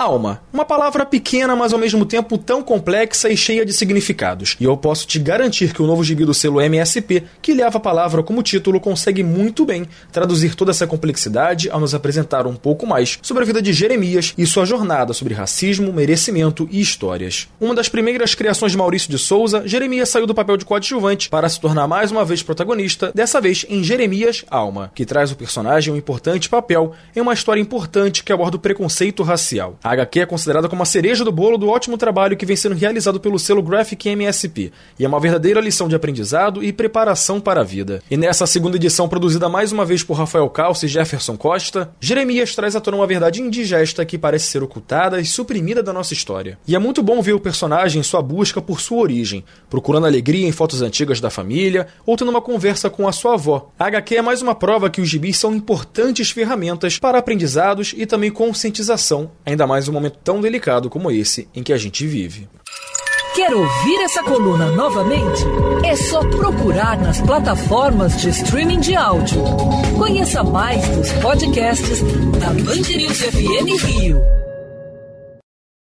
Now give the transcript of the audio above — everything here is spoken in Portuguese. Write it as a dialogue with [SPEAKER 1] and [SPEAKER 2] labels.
[SPEAKER 1] Alma, uma palavra pequena, mas ao mesmo tempo tão complexa e cheia de significados. E eu posso te garantir que o novo gibi do selo MSP, que leva a palavra como título, consegue muito bem traduzir toda essa complexidade ao nos apresentar um pouco mais sobre a vida de Jeremias e sua jornada sobre racismo, merecimento e histórias. Uma das primeiras criações de Maurício de Souza, Jeremias saiu do papel de coadjuvante para se tornar mais uma vez protagonista, dessa vez em Jeremias Alma, que traz o personagem um importante papel em uma história importante que aborda o preconceito racial. A HQ é considerada como a cereja do bolo do ótimo trabalho que vem sendo realizado pelo selo Graphic MSP, e é uma verdadeira lição de aprendizado e preparação para a vida. E nessa segunda edição, produzida mais uma vez por Rafael Calce e Jefferson Costa, Jeremias traz à tona uma verdade indigesta que parece ser ocultada e suprimida da nossa história. E é muito bom ver o personagem em sua busca por sua origem, procurando alegria em fotos antigas da família ou tendo uma conversa com a sua avó. A HQ é mais uma prova que os gibis são importantes ferramentas para aprendizados e também conscientização, ainda mais mais um momento tão delicado como esse em que a gente vive.
[SPEAKER 2] Quer ouvir essa coluna novamente? É só procurar nas plataformas de streaming de áudio. Conheça mais dos podcasts da Band News FM Rio.